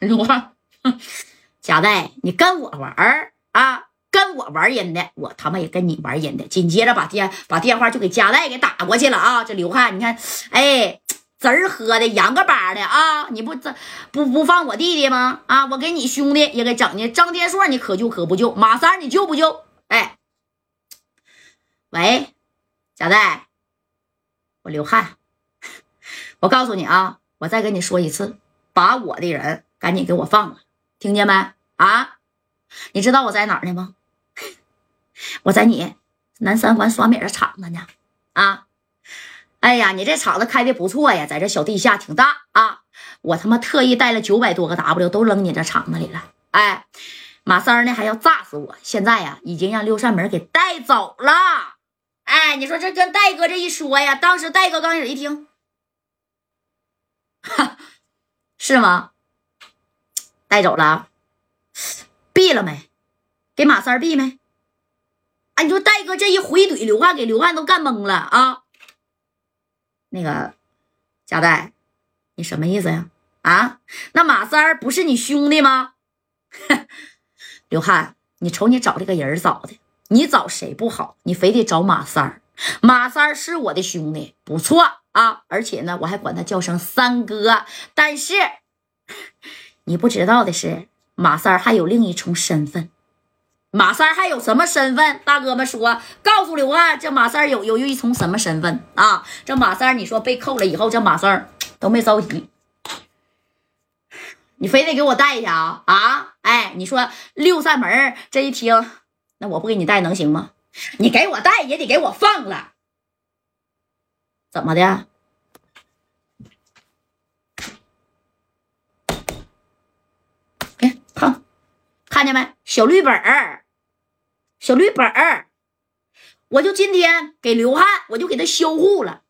刘汉，贾代，你跟我玩儿啊？跟我玩人的，我他妈也跟你玩人的。紧接着把电把电话就给贾代给打过去了啊！这刘汉，你看，哎，滋儿喝的洋个巴的啊！你不这不不放我弟弟吗？啊，我给你兄弟也给整的。张天硕，你可救可不救？马三，你救不救？哎，喂，贾代，我刘汉，我告诉你啊，我再跟你说一次，把我的人赶紧给我放了，听见没？啊，你知道我在哪儿呢吗？我在你南三环刷米的厂子呢，啊，哎呀，你这厂子开的不错呀，在这小地下挺大啊，我他妈特意带了九百多个 W 都扔你这厂子里了，哎，马三呢还要炸死我，现在呀已经让六扇门给带走了，哎，你说这跟戴哥这一说呀，当时戴哥刚开始一听，哈，是吗？带走了，毙了没？给马三毙没？哎，你说戴哥这一回怼，刘汉给刘汉都干懵了啊！那个贾代，你什么意思呀？啊，那马三儿不是你兄弟吗？刘汉，你瞅你找这个人找的，你找谁不好，你非得找马三儿。马三儿是我的兄弟，不错啊，而且呢，我还管他叫声三哥。但是你不知道的是，马三儿还有另一重身份。马三还有什么身份？大哥们说，告诉刘汉，这马三有有一重什么身份啊？这马三你说被扣了以后，这马三都没着急，你非得给我带一下啊？啊？哎，你说六扇门这一听，那我不给你带能行吗？你给我带也得给我放了，怎么的？看见没？小绿本儿，小绿本儿，我就今天给刘汉，我就给他销户了。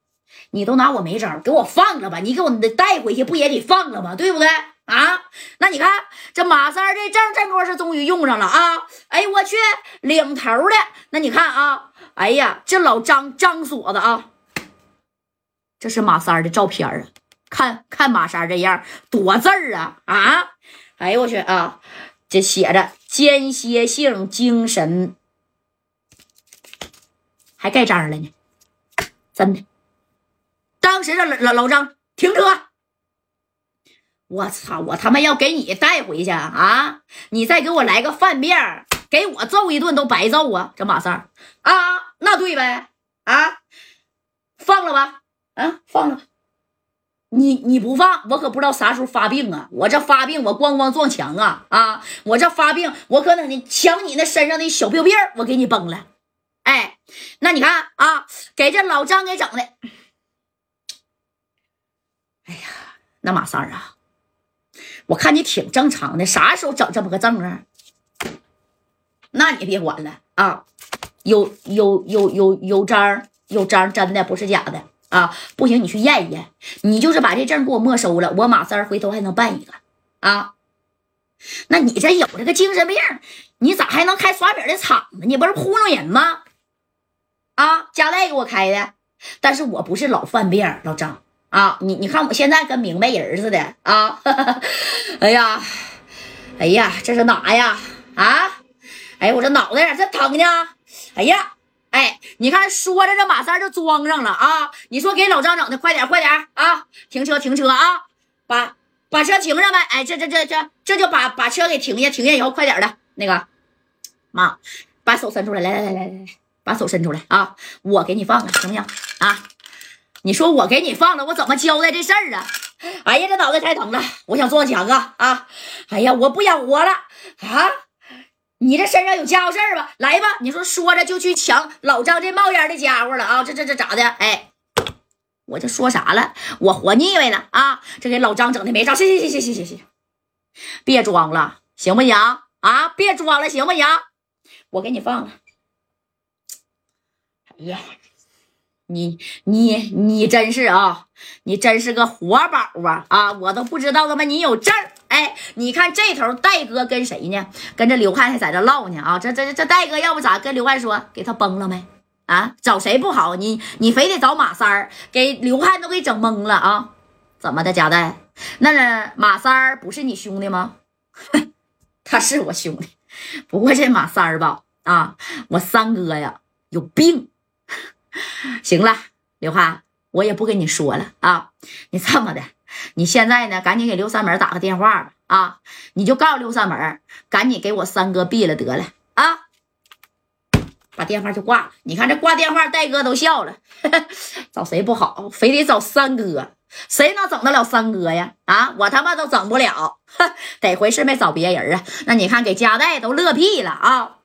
你都拿我没招，给我放了吧！你给我带回去，不也得放了吗？对不对啊？那你看这马三儿这证，这波是终于用上了啊！哎，我去，领头的。那你看啊，哎呀，这老张张锁子啊，这是马三儿的照片啊！看看马三这样，多字儿啊啊！哎呦我去啊！这写着间歇性精神，还盖章了呢，真的。当时这老老张停车，我操！我他妈要给你带回去啊！你再给我来个饭面，给我揍一顿都白揍啊！这马三啊，那对呗啊，放了吧，啊，放了。你你不放，我可不知道啥时候发病啊！我这发病，我咣咣撞墙啊啊！我这发病，我可能你抢你那身上的小病病我给你崩了。哎，那你看啊，给这老张给整的。哎呀，那马三啊，我看你挺正常的，啥时候整这么个证啊？那你别管了啊，有有有有有章，有章，真的不是假的。啊，不行，你去验一验。你就是把这证给我没收了，我马三回头还能办一个啊。那你这有这个精神病，你咋还能开耍饼的厂子？你不是糊弄人吗？啊，家代给我开的，但是我不是老犯病，老张啊。你你看我现在跟明白人似的啊。哎呀，哎呀，这是哪呀？啊，哎，我这脑袋这疼呢。哎呀。哎，你看，说着这马三就装上了啊！你说给老张整的，快点，快点啊！停车，停车啊！把把车停上呗！哎，这这这这这就把把车给停下，停下以后快点的，那个妈，把手伸出来，来来来来来，把手伸出来啊！我给你放了，行不行啊？你说我给你放了，我怎么交代这事儿啊？哎呀，这脑袋太疼了，我想撞墙啊啊！哎呀，我不想活了啊！你这身上有家伙事儿吧？来吧，你说说着就去抢老张这冒烟的家伙了啊！这这这咋的？哎，我这说啥了？我活腻歪了啊！这给老张整的没招。行行行行行行行，别装了，行不行啊？别装了，行不行？我给你放了。哎呀，你你你真是啊！你真是个活宝啊！啊，我都不知道他妈你有证儿。哎，你看这头戴哥跟谁呢？跟这刘汉还在这唠呢啊！这这这戴哥要不咋跟刘汉说给他崩了没？啊，找谁不好？你你非得找马三儿，给刘汉都给整懵了啊！怎么的，贾代？那马三儿不是你兄弟吗？他是我兄弟，不过这马三儿吧，啊，我三哥呀有病。行了，刘汉，我也不跟你说了啊。你这么的，你现在呢，赶紧给刘三门打个电话吧。啊，你就告诉刘三门，赶紧给我三哥毙了得了啊。把电话就挂了。你看这挂电话，戴哥都笑了。找谁不好，非得找三哥。谁能整得了三哥呀？啊，我他妈都整不了。得回是没找别人啊。那你看，给加代都乐屁了啊。